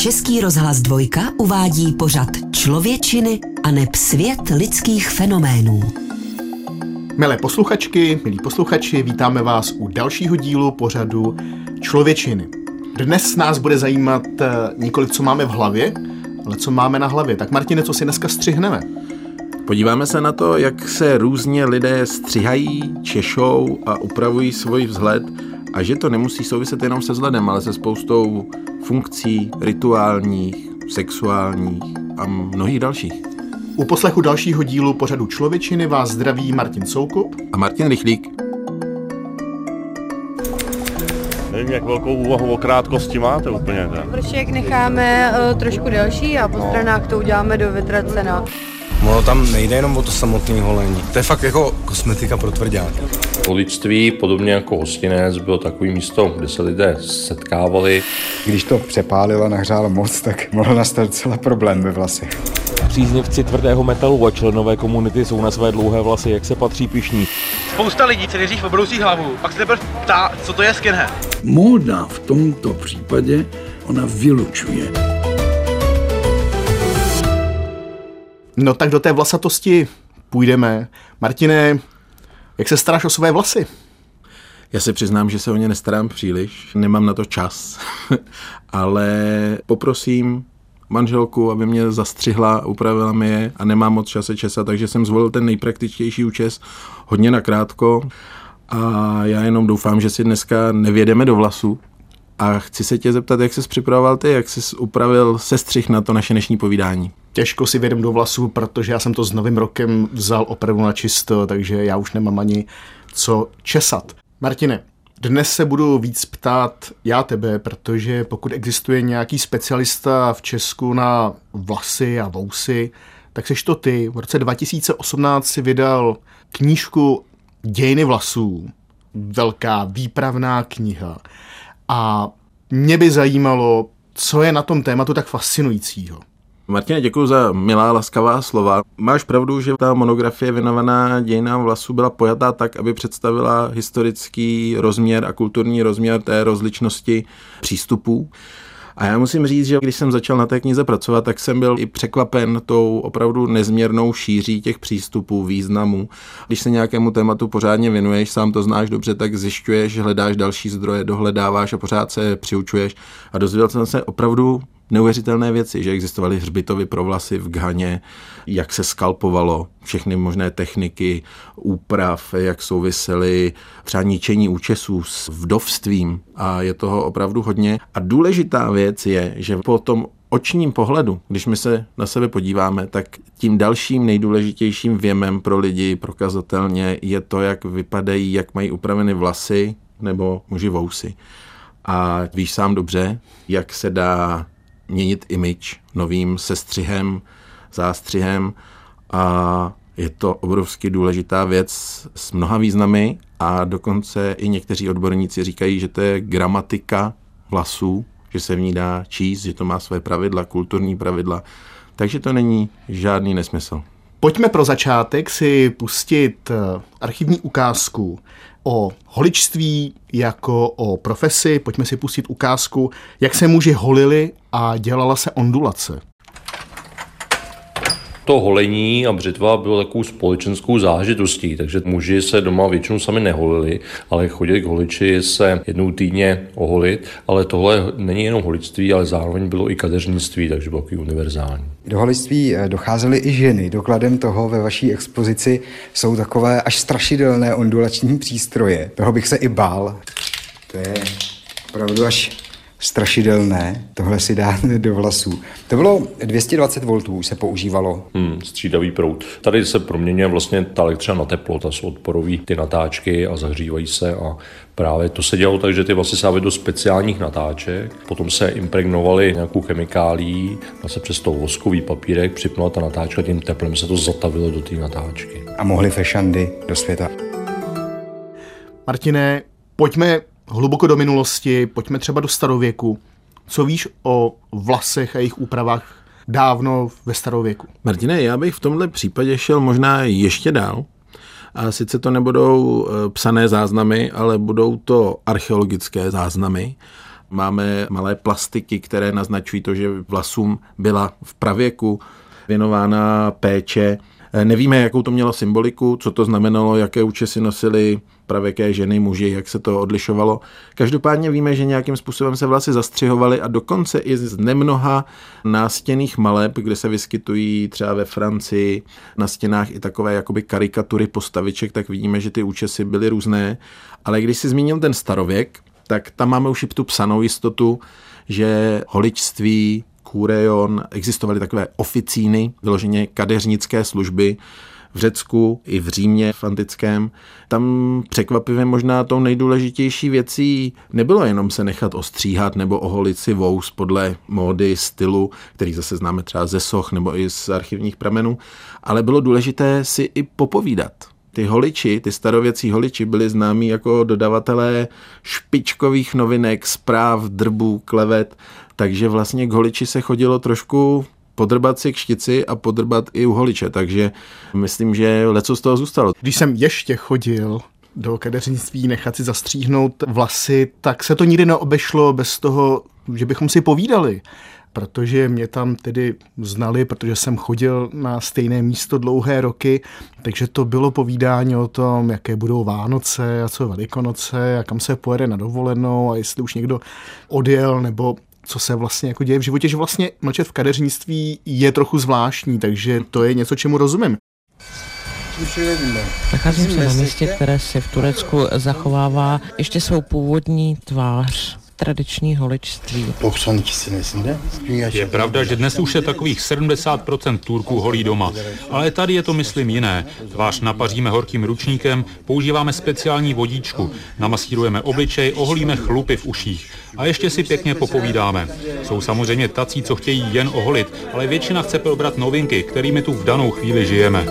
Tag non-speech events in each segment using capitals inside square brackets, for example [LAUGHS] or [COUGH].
Český rozhlas Dvojka uvádí pořad Člověčiny a neb svět lidských fenoménů. Milé posluchačky, milí posluchači, vítáme vás u dalšího dílu pořadu Člověčiny. Dnes nás bude zajímat eh, nikoli, co máme v hlavě, ale co máme na hlavě. Tak Martine, co si dneska střihneme? Podíváme se na to, jak se různě lidé střihají, češou a upravují svůj vzhled a že to nemusí souviset jenom se vzhledem, ale se spoustou funkcí, rituálních, sexuálních a mnohých dalších. U poslechu dalšího dílu pořadu Člověčiny vás zdraví Martin Soukup a Martin Rychlík. Nevím, jak velkou úvahu o krátkosti máte úplně. Vršek necháme uh, trošku delší a po stranách to uděláme do vytracena. Ono tam nejde jenom o to samotné holení. To je fakt jako kosmetika pro tvrdáky. Holičství, podobně jako hostinec, bylo takový místo, kde se lidé setkávali. Když to přepálilo a nahřálo moc, tak mohl nastat celé problém ve vlasech. Příznivci tvrdého metalu a členové komunity jsou na své dlouhé vlasy, jak se patří pišní. Spousta lidí se nejdřív obrousí hlavu, pak se teprve ptá, co to je skinhead. Móda v tomto případě ona vylučuje. No tak do té vlasatosti půjdeme. Martine, jak se staráš o své vlasy? Já se přiznám, že se o ně nestarám příliš, nemám na to čas, [LAUGHS] ale poprosím manželku, aby mě zastřihla, upravila mi je a nemám moc čase česat, takže jsem zvolil ten nejpraktičtější účes, hodně nakrátko a já jenom doufám, že si dneska nevědeme do vlasu, a chci se tě zeptat, jak jsi připravoval ty, jak jsi upravil sestřih na to naše dnešní povídání. Těžko si vědem do vlasu, protože já jsem to s novým rokem vzal opravdu na čisto, takže já už nemám ani co česat. Martine, dnes se budu víc ptát já tebe, protože pokud existuje nějaký specialista v Česku na vlasy a vousy, tak seš to ty. V roce 2018 si vydal knížku Dějiny vlasů. Velká výpravná kniha. A mě by zajímalo, co je na tom tématu tak fascinujícího. Martina, děkuji za milá, laskavá slova. Máš pravdu, že ta monografie věnovaná dějinám vlasů byla pojatá tak, aby představila historický rozměr a kulturní rozměr té rozličnosti přístupů. A já musím říct, že když jsem začal na té knize pracovat, tak jsem byl i překvapen tou opravdu nezměrnou šíří těch přístupů, významů. Když se nějakému tématu pořádně věnuješ, sám to znáš dobře, tak zjišťuješ, hledáš další zdroje, dohledáváš a pořád se přiučuješ. A dozvěděl jsem se opravdu neuvěřitelné věci, že existovaly hřbitovy pro vlasy v Ghaně, jak se skalpovalo, všechny možné techniky, úprav, jak souvisely třeba ničení účesů s vdovstvím a je toho opravdu hodně. A důležitá věc je, že po tom očním pohledu, když my se na sebe podíváme, tak tím dalším nejdůležitějším věmem pro lidi prokazatelně je to, jak vypadají, jak mají upraveny vlasy nebo muži vousy. A víš sám dobře, jak se dá měnit image novým sestřihem, zástřihem a je to obrovsky důležitá věc s mnoha významy a dokonce i někteří odborníci říkají, že to je gramatika vlasů, že se v ní dá číst, že to má své pravidla, kulturní pravidla, takže to není žádný nesmysl. Pojďme pro začátek si pustit eh, archivní ukázku o holičství jako o profesi. Pojďme si pustit ukázku, jak se muži holili a dělala se ondulace to holení a břitva bylo takovou společenskou zážitostí, takže muži se doma většinou sami neholili, ale chodili k holiči se jednou týdně oholit, ale tohle není jenom holictví, ale zároveň bylo i kadeřnictví, takže bylo takový univerzální. Do holictví eh, docházely i ženy. Dokladem toho ve vaší expozici jsou takové až strašidelné ondulační přístroje. Toho bych se i bál. To je opravdu až strašidelné, tohle si dá [LAUGHS] do vlasů. To bylo 220 V se používalo. Hmm, střídavý proud. Tady se proměňuje vlastně ta elektřina na teplo, ta jsou odporový ty natáčky a zahřívají se a právě to se dělalo tak, že ty vlasy se do speciálních natáček, potom se impregnovaly nějakou chemikálí, a se přes to voskový papírek připnula ta natáčka, tím teplem se to zatavilo do té natáčky. A mohly fešandy do světa. Martine, pojďme hluboko do minulosti, pojďme třeba do starověku. Co víš o vlasech a jejich úpravách dávno ve starověku? Martine, já bych v tomhle případě šel možná ještě dál. A sice to nebudou eh, psané záznamy, ale budou to archeologické záznamy. Máme malé plastiky, které naznačují to, že vlasům byla v pravěku věnována péče. Nevíme, jakou to mělo symboliku, co to znamenalo, jaké účesy nosili pravěké ženy, muži, jak se to odlišovalo. Každopádně víme, že nějakým způsobem se vlasy zastřihovaly a dokonce i z nemnoha nástěných maleb, kde se vyskytují třeba ve Francii na stěnách i takové jakoby karikatury postaviček, tak vidíme, že ty účesy byly různé. Ale když si zmínil ten starověk, tak tam máme už i tu psanou jistotu, že holičství, kurejon, existovaly takové oficíny, vyloženě kadeřnické služby, v Řecku i v Římě v antickém. Tam překvapivě možná tou nejdůležitější věcí nebylo jenom se nechat ostříhat nebo oholit si vous podle módy, stylu, který zase známe třeba ze soch nebo i z archivních pramenů, ale bylo důležité si i popovídat ty holiči, ty starověcí holiči byli známí jako dodavatelé špičkových novinek, zpráv, drbů, klevet, takže vlastně k holiči se chodilo trošku podrbat si k štici a podrbat i u holiče, takže myslím, že leco z toho zůstalo. Když jsem ještě chodil do kadeřnictví nechat si zastříhnout vlasy, tak se to nikdy neobešlo bez toho, že bychom si povídali protože mě tam tedy znali, protože jsem chodil na stejné místo dlouhé roky, takže to bylo povídání o tom, jaké budou Vánoce a co Velikonoce a kam se pojede na dovolenou a jestli už někdo odjel nebo co se vlastně jako děje v životě, že vlastně mlčet v kadeřnictví je trochu zvláštní, takže to je něco, čemu rozumím. Nacházím se na místě, které si v Turecku zachovává ještě svou původní tvář tradiční holičství. Je pravda, že dnes už je takových 70% Turků holí doma, ale tady je to myslím jiné. Tvář napaříme horkým ručníkem, používáme speciální vodíčku, namasírujeme obličej, oholíme chlupy v uších a ještě si pěkně popovídáme. Jsou samozřejmě tací, co chtějí jen oholit, ale většina chce probrat novinky, kterými tu v danou chvíli žijeme.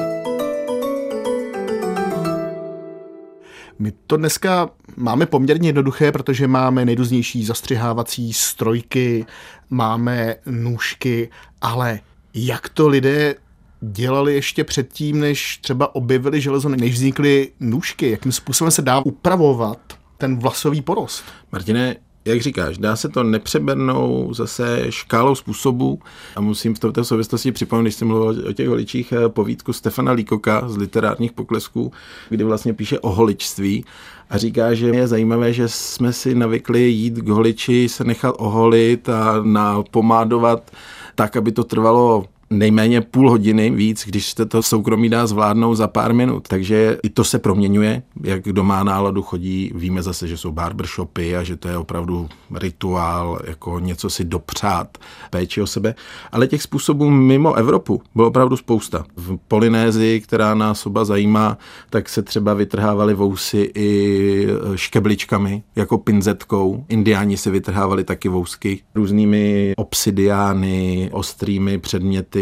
My to dneska máme poměrně jednoduché, protože máme nejrůznější zastřihávací strojky, máme nůžky, ale jak to lidé dělali ještě předtím, než třeba objevili železo, než vznikly nůžky, jakým způsobem se dá upravovat ten vlasový porost? Martine, jak říkáš, dá se to nepřebernou zase škálou způsobů a musím v této souvislosti připomenout, když jsem mluvil o těch holičích, eh, povídku Stefana Líkoka z literárních poklesků, kdy vlastně píše o holičství a říká, že je zajímavé, že jsme si navykli jít k holiči, se nechat oholit a napomádovat tak, aby to trvalo nejméně půl hodiny víc, když se to soukromí dá zvládnout za pár minut. Takže i to se proměňuje, jak kdo má náladu chodí. Víme zase, že jsou barbershopy a že to je opravdu rituál, jako něco si dopřát, péči o sebe. Ale těch způsobů mimo Evropu bylo opravdu spousta. V Polynézii, která nás oba zajímá, tak se třeba vytrhávaly vousy i škebličkami, jako pinzetkou. Indiáni si vytrhávali taky vousky různými obsidiány, ostrými předměty,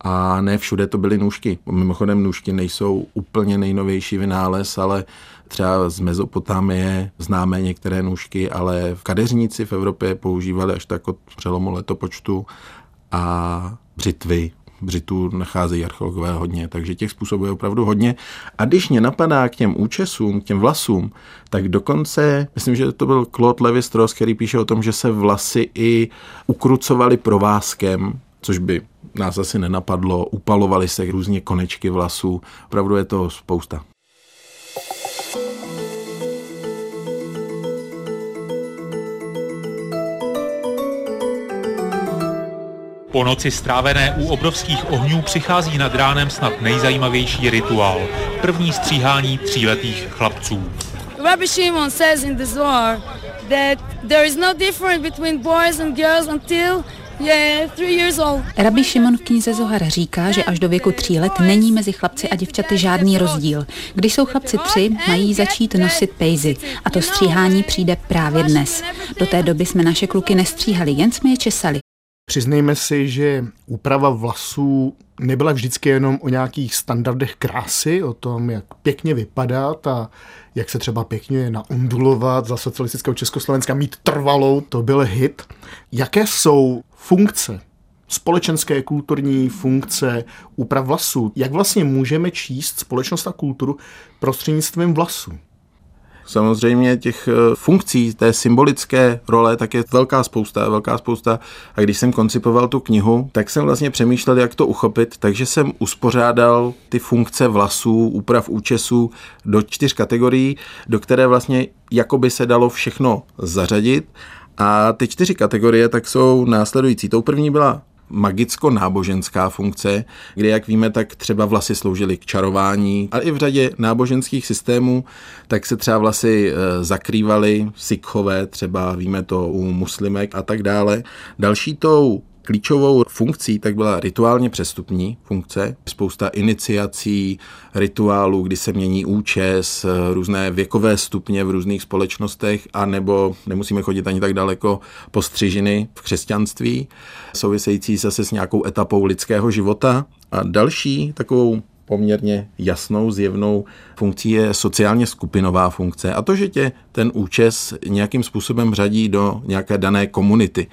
a ne všude to byly nůžky. Mimochodem nůžky nejsou úplně nejnovější vynález, ale třeba z Mezopotámie známe některé nůžky, ale v kadeřníci v Evropě používali až tak od přelomu letopočtu a břitvy, břitů nacházejí archeologové hodně, takže těch způsobů je opravdu hodně. A když mě napadá k těm účesům, k těm vlasům, tak dokonce, myslím, že to byl Claude Levi-Strauss, který píše o tom, že se vlasy i ukrucovaly provázkem, což by nás asi nenapadlo, upalovaly se různě konečky vlasů, opravdu je to spousta. Po noci strávené u obrovských ohňů přichází nad ránem snad nejzajímavější rituál. První stříhání tříletých chlapců. Rabbi Shimon says in the Zohar that there is no difference between boys and girls until Rabbi Šimon v knize Zohar říká, že až do věku tří let není mezi chlapci a děvčaty žádný rozdíl. Když jsou chlapci tři, mají začít nosit pejzy a to stříhání přijde právě dnes. Do té doby jsme naše kluky nestříhali, jen jsme je česali. Přiznejme si, že úprava vlasů nebyla vždycky jenom o nějakých standardech krásy, o tom, jak pěkně vypadat a jak se třeba pěkně naundulovat za socialistického Československa, mít trvalou, to byl hit. Jaké jsou funkce společenské, kulturní funkce úprav vlasů. Jak vlastně můžeme číst společnost a kulturu prostřednictvím vlasů? Samozřejmě těch eh, funkcí, té symbolické role, tak je velká spousta, velká spousta. A když jsem koncipoval tu knihu, tak jsem vlastně přemýšlel, jak to uchopit, takže jsem uspořádal ty funkce vlasů, úprav účesů do čtyř kategorií, do které vlastně jakoby se dalo všechno zařadit. A ty čtyři kategorie tak jsou následující. Tou první byla magicko-náboženská funkce, kde, jak víme, tak třeba vlasy sloužily k čarování, ale i v řadě náboženských systémů, tak se třeba vlasy e, zakrývaly, sikhové, třeba víme to u muslimek a tak dále. Další tou Klíčovou funkcí tak byla rituálně přestupní funkce, spousta iniciací, rituálů, kdy se mění účes, různé věkové stupně v různých společnostech, a nebo nemusíme chodit ani tak daleko postřižiny v křesťanství, související zase s nějakou etapou lidského života. A další takovou poměrně jasnou, zjevnou funkcí je sociálně skupinová funkce. A to, že tě ten účes nějakým způsobem řadí do nějaké dané komunity.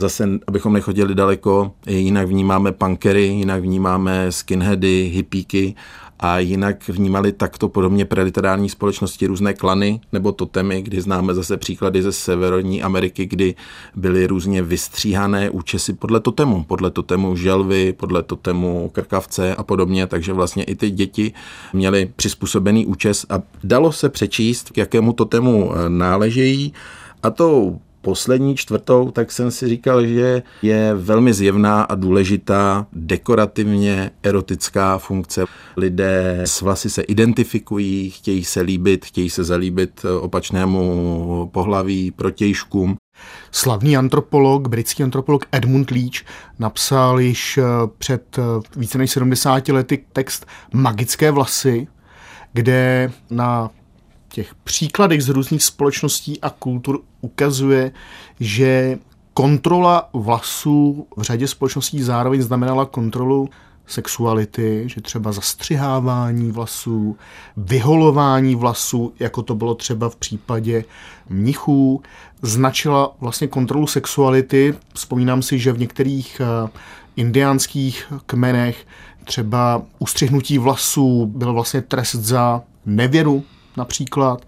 Zase, abychom nechodili daleko, jinak vnímáme punkery, jinak vnímáme skinheady, hippíky a jinak vnímali takto podobně preliterární společnosti různé klany nebo totemy, kdy známe zase příklady ze severní Ameriky, kdy byly různě vystříhané účesy podle totemu, podle totemu želvy, podle totemu krkavce a podobně, takže vlastně i ty děti měly přizpůsobený účes a dalo se přečíst, k jakému totemu náležejí a to poslední čtvrtou, tak jsem si říkal, že je velmi zjevná a důležitá dekorativně erotická funkce. Lidé s vlasy se identifikují, chtějí se líbit, chtějí se zalíbit opačnému pohlaví, protějškům. Slavný antropolog, britský antropolog Edmund Leach napsal již eh, před eh, více než 70 lety text Magické vlasy, kde na těch příkladech z různých společností a kultur ukazuje, že kontrola vlasů v řadě společností zároveň znamenala kontrolu sexuality, že třeba zastřihávání vlasů, vyholování vlasů, jako to bylo třeba v případě mnichů, značila vlastně kontrolu sexuality. Vzpomínám si, že v některých eh, indiánských kmenech třeba ustřihnutí vlasů byl vlastně trest za nevěru například,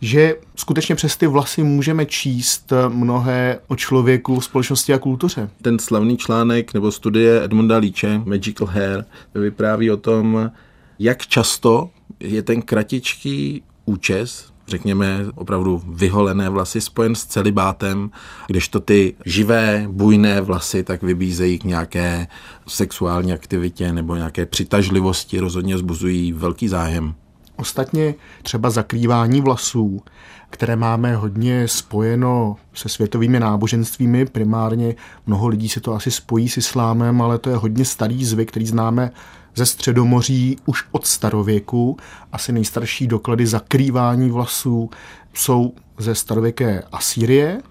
že skutečně přes ty vlasy můžeme číst mnohé o člověku, společnosti a kultuře. Ten slavný článek nebo studie Edmunda Líče, Magical Hair, vypráví o tom, jak často je ten kratičký účes, řekněme opravdu vyholené vlasy spojen s celibátem, kdežto ty živé, bujné vlasy tak vybízejí k nějaké sexuální aktivitě nebo nějaké přitažlivosti, rozhodně zbuzují velký zájem. Ostatně třeba zakrývání vlasů, které máme hodně spojeno se světovými náboženstvími, primárně mnoho lidí si to asi spojí s islámem, ale to je hodně starý zvyk, který známe ze středomoří už od starověku. Asi nejstarší doklady zakrývání vlasů jsou ze starověké Asýrie,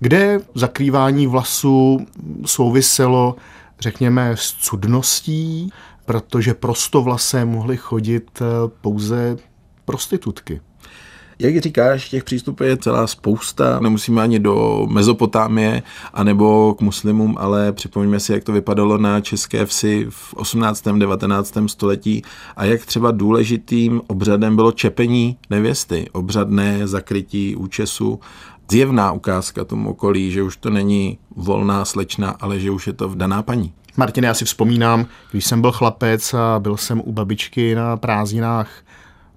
kde zakrývání vlasů souviselo, řekněme, s cudností, protože prostovlasé mohly chodit eh, pouze prostitutky. Jak říkáš, těch přístupů je celá spousta. Nemusíme ani do Mezopotámie, anebo k muslimům, ale připomeňme si, jak to vypadalo na české vsi v 18. 19. století a jak třeba důležitým obřadem bylo čepení nevěsty, obřadné zakrytí účesu zjevná ukázka tomu okolí, že už to není volná slečna, ale že už je to vdaná paní. Martin, já si vzpomínám, když jsem byl chlapec a byl jsem u babičky na prázdninách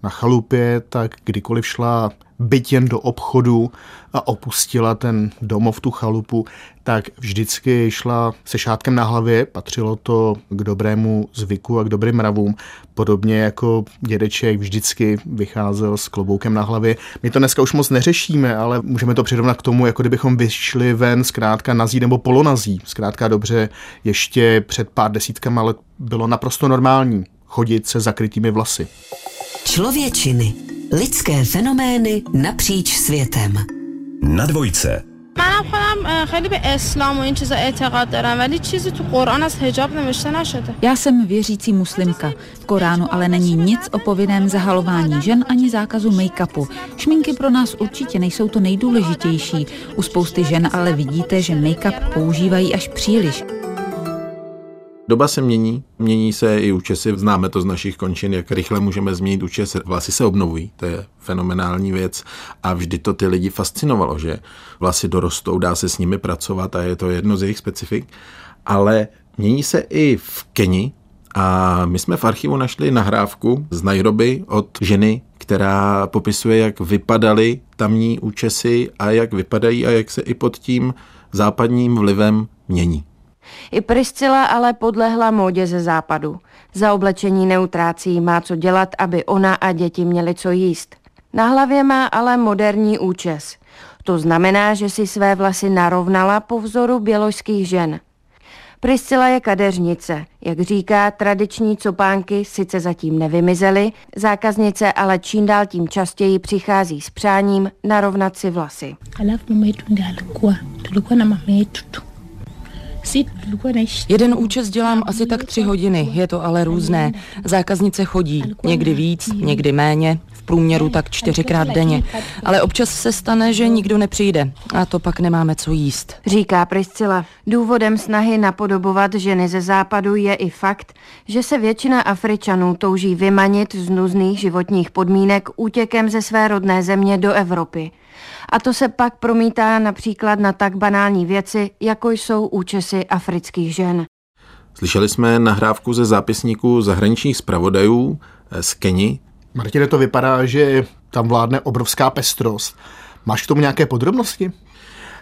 na chalupě, tak kdykoliv šla byť jen do obchodu a opustila ten domov, tu chalupu, tak vždycky šla se šátkem na hlavě, patřilo to k dobrému zvyku a k dobrým mravům, podobně jako dědeček vždycky vycházel s kloboukem na hlavě. My to dneska už moc neřešíme, ale můžeme to přirovnat k tomu, jako kdybychom vyšli ven zkrátka nazí nebo polonazí. Zkrátka dobře, ještě před pár desítkami let bylo naprosto normální chodit se zakrytými vlasy. Člověčiny. Lidské fenomény napříč světem. Na dvojce. منم خودم خیلی به اسلام و این چیزا اعتقاد دارم ولی چیزی تو قرآن از حجاب نوشته نشده Já jsem věřící muslimka. V Koránu ale není nic o povinném zahalování žen ani zákazu make-upu. Šminky pro nás určitě nejsou to nejdůležitější. U spousty žen ale vidíte, že make-up používají až příliš. Doba se mění, mění se i účesy, známe to z našich končin, jak rychle můžeme změnit účes, vlasy se obnovují, to je fenomenální věc. A vždy to ty lidi fascinovalo, že vlasy dorostou, dá se s nimi pracovat a je to jedno z jejich specifik, ale mění se i v Keni a my jsme v archivu našli nahrávku z Nairobi od ženy, která popisuje, jak vypadaly tamní účesy a jak vypadají a jak se i pod tím západním vlivem mění. I Priscila ale podlehla módě ze západu. Za oblečení neutrácí má co dělat, aby ona a děti měli co jíst. Na hlavě má ale moderní účes. To znamená, že si své vlasy narovnala po vzoru běložských žen. Priscila je kadeřnice. Jak říká, tradiční copánky sice zatím nevymizely, zákaznice ale čím dál tím častěji přichází s přáním narovnat si vlasy. Jeden účes dělám asi tak tři hodiny, je to ale různé. Zákaznice chodí, někdy víc, někdy méně, v průměru tak čtyřikrát denně. Ale občas se stane, že nikdo nepřijde a to pak nemáme co jíst. Říká Priscila. Důvodem snahy napodobovat ženy ze západu je i fakt, že se většina Afričanů touží vymanit z nuzných životních podmínek útěkem ze své rodné země do Evropy. A to se pak promítá například na tak banální věci, jako jsou účesy afrických žen. Slyšeli jsme nahrávku ze zápisníků zahraničních zpravodajů z Keni. Martine, to vypadá, že tam vládne obrovská pestrost. Máš k tomu nějaké podrobnosti?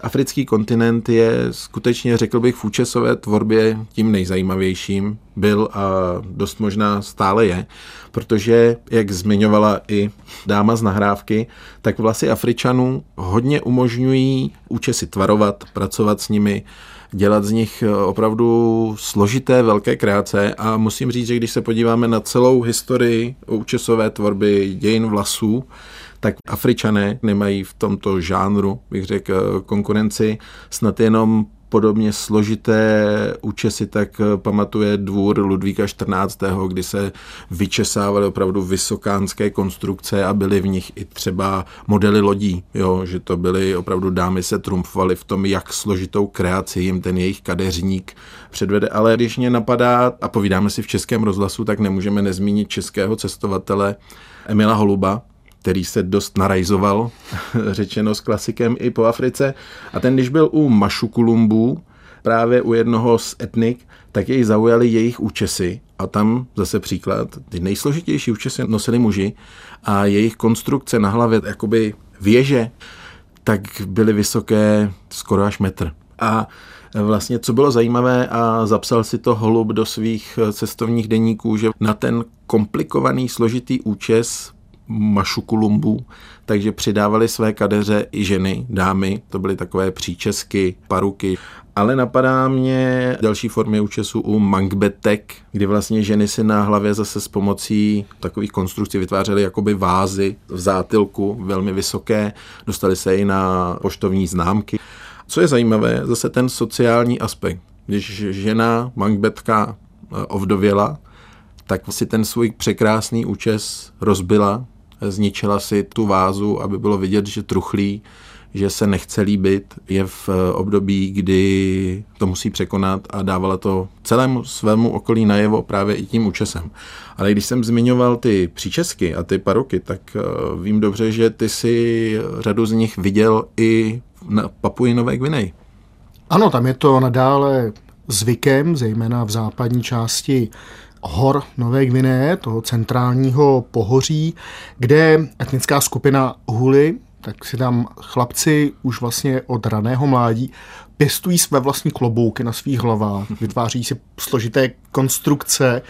Africký kontinent je skutečně, řekl bych, v účesové tvorbě tím nejzajímavějším. Byl a dost možná stále je, protože, jak zmiňovala i dáma z nahrávky, tak vlasy Afričanů hodně umožňují účesy tvarovat, pracovat s nimi, dělat z nich opravdu složité velké kreace a musím říct, že když se podíváme na celou historii účesové tvorby dějin vlasů, tak Afričané nemají v tomto žánru, bych řekl, konkurenci. Snad jenom podobně složité účesy, tak pamatuje dvůr Ludvíka 14., kdy se vyčesávaly opravdu vysokánské konstrukce a byly v nich i třeba modely lodí, jo, že to byly opravdu dámy se trumfovaly v tom, jak složitou kreaci jim ten jejich kadeřník předvede. Ale když mě napadá, a povídáme si v českém rozhlasu, tak nemůžeme nezmínit českého cestovatele Emila Holuba, který se dost narajzoval, [LAUGHS] řečeno s klasikem i po Africe. A ten, když byl u Mašukulumbu, právě u jednoho z etnik, tak jej zaujali jejich účesy a tam zase příklad, ty nejsložitější účesy nosili muži a jejich konstrukce na hlavě, jakoby věže, tak byly vysoké skoro až metr. A vlastně, co bylo zajímavé a zapsal si to Holub do svých cestovních deníků, že na ten komplikovaný, složitý účes mašukulumbu, takže přidávali své kadeře i ženy, dámy, to byly takové příčesky, paruky. Ale napadá mě další formy účesu u mangbetek, kdy vlastně ženy si na hlavě zase s pomocí takových konstrukcí vytvářely jakoby vázy v zátilku, velmi vysoké, dostali se i na poštovní známky. Co je zajímavé, zase ten sociální aspekt. Když žena mangbetka ovdověla, tak si ten svůj překrásný účes rozbila, zničila si tu vázu, aby bylo vidět, že truchlí, že se nechce líbit, je v období, kdy to musí překonat a dávala to celému svému okolí najevo právě i tím účesem. Ale když jsem zmiňoval ty příčesky a ty paroky, tak eh, vím dobře, že ty si řadu z nich viděl i na Papuji Nové Gvineji. Ano, tam je to nadále zvykem, zejména v západní části hor Nové Gvineje, toho centrálního pohoří, kde etnická skupina Huli, tak si tam chlapci už vlastně od raného mládí pěstují své vlastní klobouky na svých hlavách, vytváří si složité konstrukce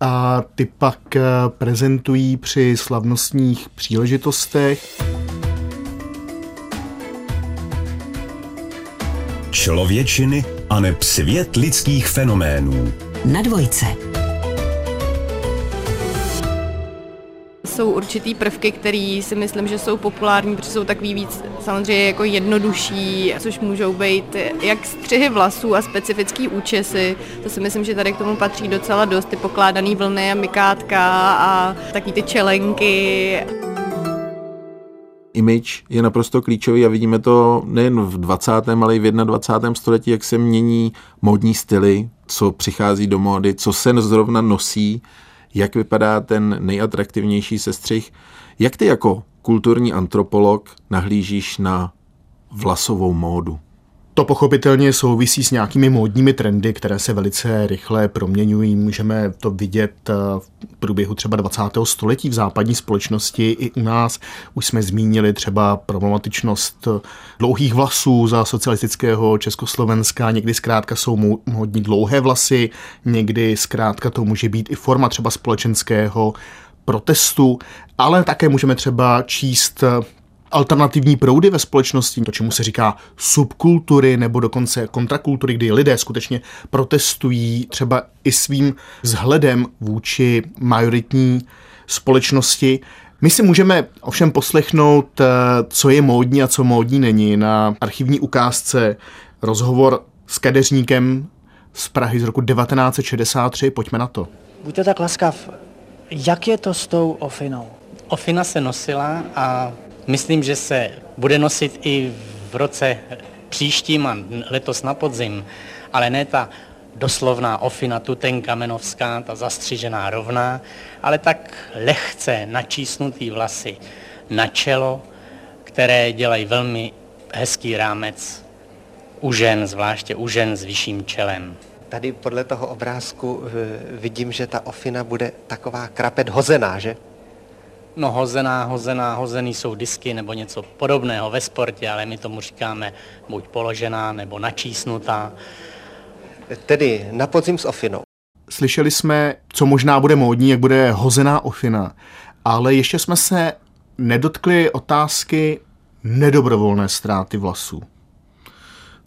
a ty pak eh, prezentují při slavnostních příležitostech. Člověčiny a neb svět lidských fenoménů. Na dvojce. Jsou určitý prvky, které si myslím, že jsou populární, protože jsou takový víc samozřejmě jako jednodušší, což můžou být jak střihy vlasů a specifický účesy. To si myslím, že tady k tomu patří docela dost, ty pokládané vlny a mykátka a taky ty čelenky. image je naprosto klíčový a vidíme to nejen v 20., ale i v 21. století, jak se mění módní styly, co přichází do módy, co se zrovna nosí, jak vypadá ten nejatraktivnější sestřih. Jak ty jako kulturní antropolog nahlížíš na vlasovou módu? To pochopitelně souvisí s nějakými módními trendy, které se velice rychle proměňují. Můžeme to vidět eh, v průběhu třeba 20. století v západní společnosti. I u nás už jsme zmínili třeba problematičnost eh, dlouhých vlasů za socialistického Československa. Někdy zkrátka jsou módní dlouhé vlasy, někdy zkrátka to může být i forma třeba společenského protestu, ale také můžeme třeba číst eh, alternativní proudy ve společnosti, to, čemu se říká subkultury nebo dokonce kontrakultury, kdy lidé skutečně protestují třeba i svým vzhledem vůči majoritní společnosti. My si můžeme ovšem poslechnout, eh, co je módní a co módní není. Na archivní ukázce rozhovor s kadeřníkem z Prahy z roku 1963. Pojďme na to. Buďte tak laskav, jak je to s tou ofinou? Ofina se nosila a Myslím, že se bude nosit i v roce příštím a letos na podzim, ale ne ta doslovná ofina tutenkamenovská, ta zastřižená rovná, ale tak lehce načísnutý vlasy na čelo, které dělají velmi hezký rámec u žen, zvláště u žen s vyšším čelem. Tady podle toho obrázku eh, vidím, že ta ofina bude taková krapet hozená, že? No hozená, hozená, hozený jsou disky nebo něco podobného ve sportě, ale my tomu říkáme buď položená nebo načísnutá. Tedy na podzim s ofinou. Slyšeli jsme, co možná bude módní, jak bude hozená ofina, ale ještě jsme se nedotkli otázky nedobrovolné ztráty vlasů.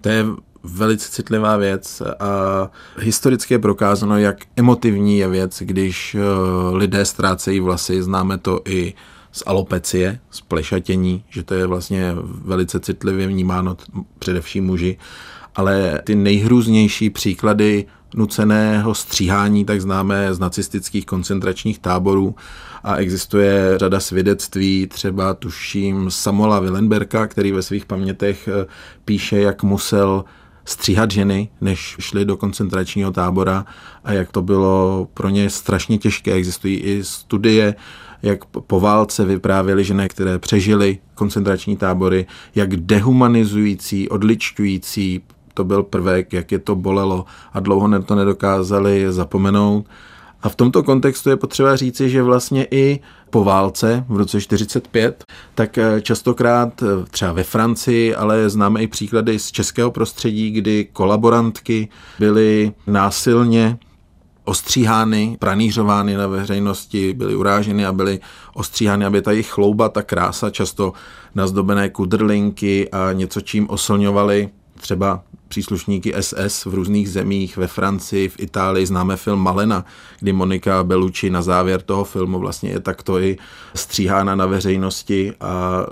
To je velice citlivá věc a historicky je prokázáno, jak emotivní je věc, když eh, lidé ztrácejí vlasy. Známe to i z alopecie, z plešatění, že to je vlastně velice citlivě vnímáno především muži. Ale ty nejhrůznější příklady nuceného stříhání, tak známe z nacistických koncentračních táborů a existuje řada svědectví, třeba tuším Samola Willenberka, který ve svých pamětech eh, píše, jak musel stříhat ženy, než šli do koncentračního tábora a jak to bylo pro ně strašně těžké. Existují i studie, jak po válce vyprávěly ženy, které přežily koncentrační tábory, jak dehumanizující, odličťující to byl prvek, jak je to bolelo a dlouho to nedokázali zapomenout. A v tomto kontextu je potřeba říci, že vlastně i po válce v roce 45, tak eh, častokrát eh, třeba ve Francii, ale známe i příklady z českého prostředí, kdy kolaborantky byly násilně ostříhány, pranířovány na veřejnosti, byly uráženy a byly ostříhány, aby ta jejich chlouba, ta krása, často nazdobené kudrlinky a něco, čím oslňovali třeba příslušníky SS v různých zemích, ve Francii, v Itálii. Známe film Malena, kdy Monika Bellucci na závěr toho filmu vlastně je takto i stříhána na veřejnosti a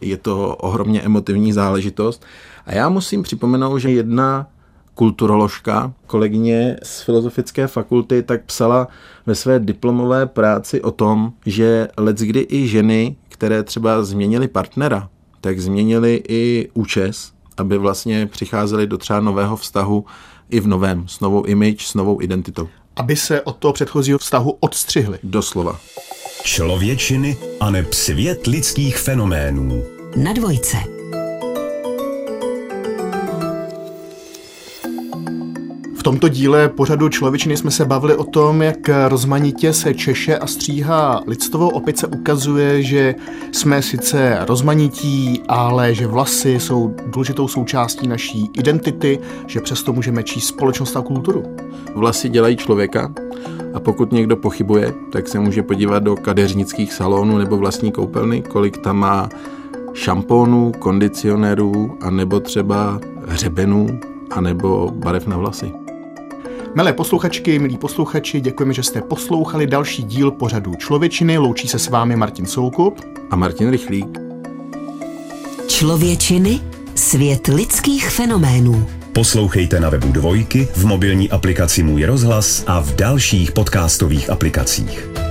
je to ohromně emotivní záležitost. A já musím připomenout, že jedna kulturoložka, kolegyně z Filozofické fakulty, tak psala ve své diplomové práci o tom, že leckdy i ženy, které třeba změnily partnera, tak změnili i účes aby vlastně přicházeli do třeba nového vztahu i v novém, s novou image, s novou identitou. Aby se od toho předchozího vztahu odstřihli. Doslova. Člověčiny a neb svět lidských fenoménů. Na dvojce. Tomto díle pořadu Člověčiny jsme se bavili o tom, jak rozmanitě se češe a stříhá lidstovou. Opět se ukazuje, že jsme sice rozmanití, ale že vlasy jsou důležitou součástí naší identity, že přesto můžeme číst společnost a kulturu. Vlasy dělají člověka a pokud někdo pochybuje, tak se může podívat do kadeřnických salonů nebo vlastní koupelny, kolik tam má šampónů, kondicionérů a nebo třeba hřebenů a nebo barev na vlasy. Milé posluchačky, milí posluchači, děkujeme, že jste poslouchali další díl pořadu Člověčiny. Loučí se s vámi Martin Soukup a Martin Rychlík. Člověčiny, svět lidských fenoménů. Poslouchejte na webu Dvojky, v mobilní aplikaci Můj rozhlas a v dalších podcastových aplikacích.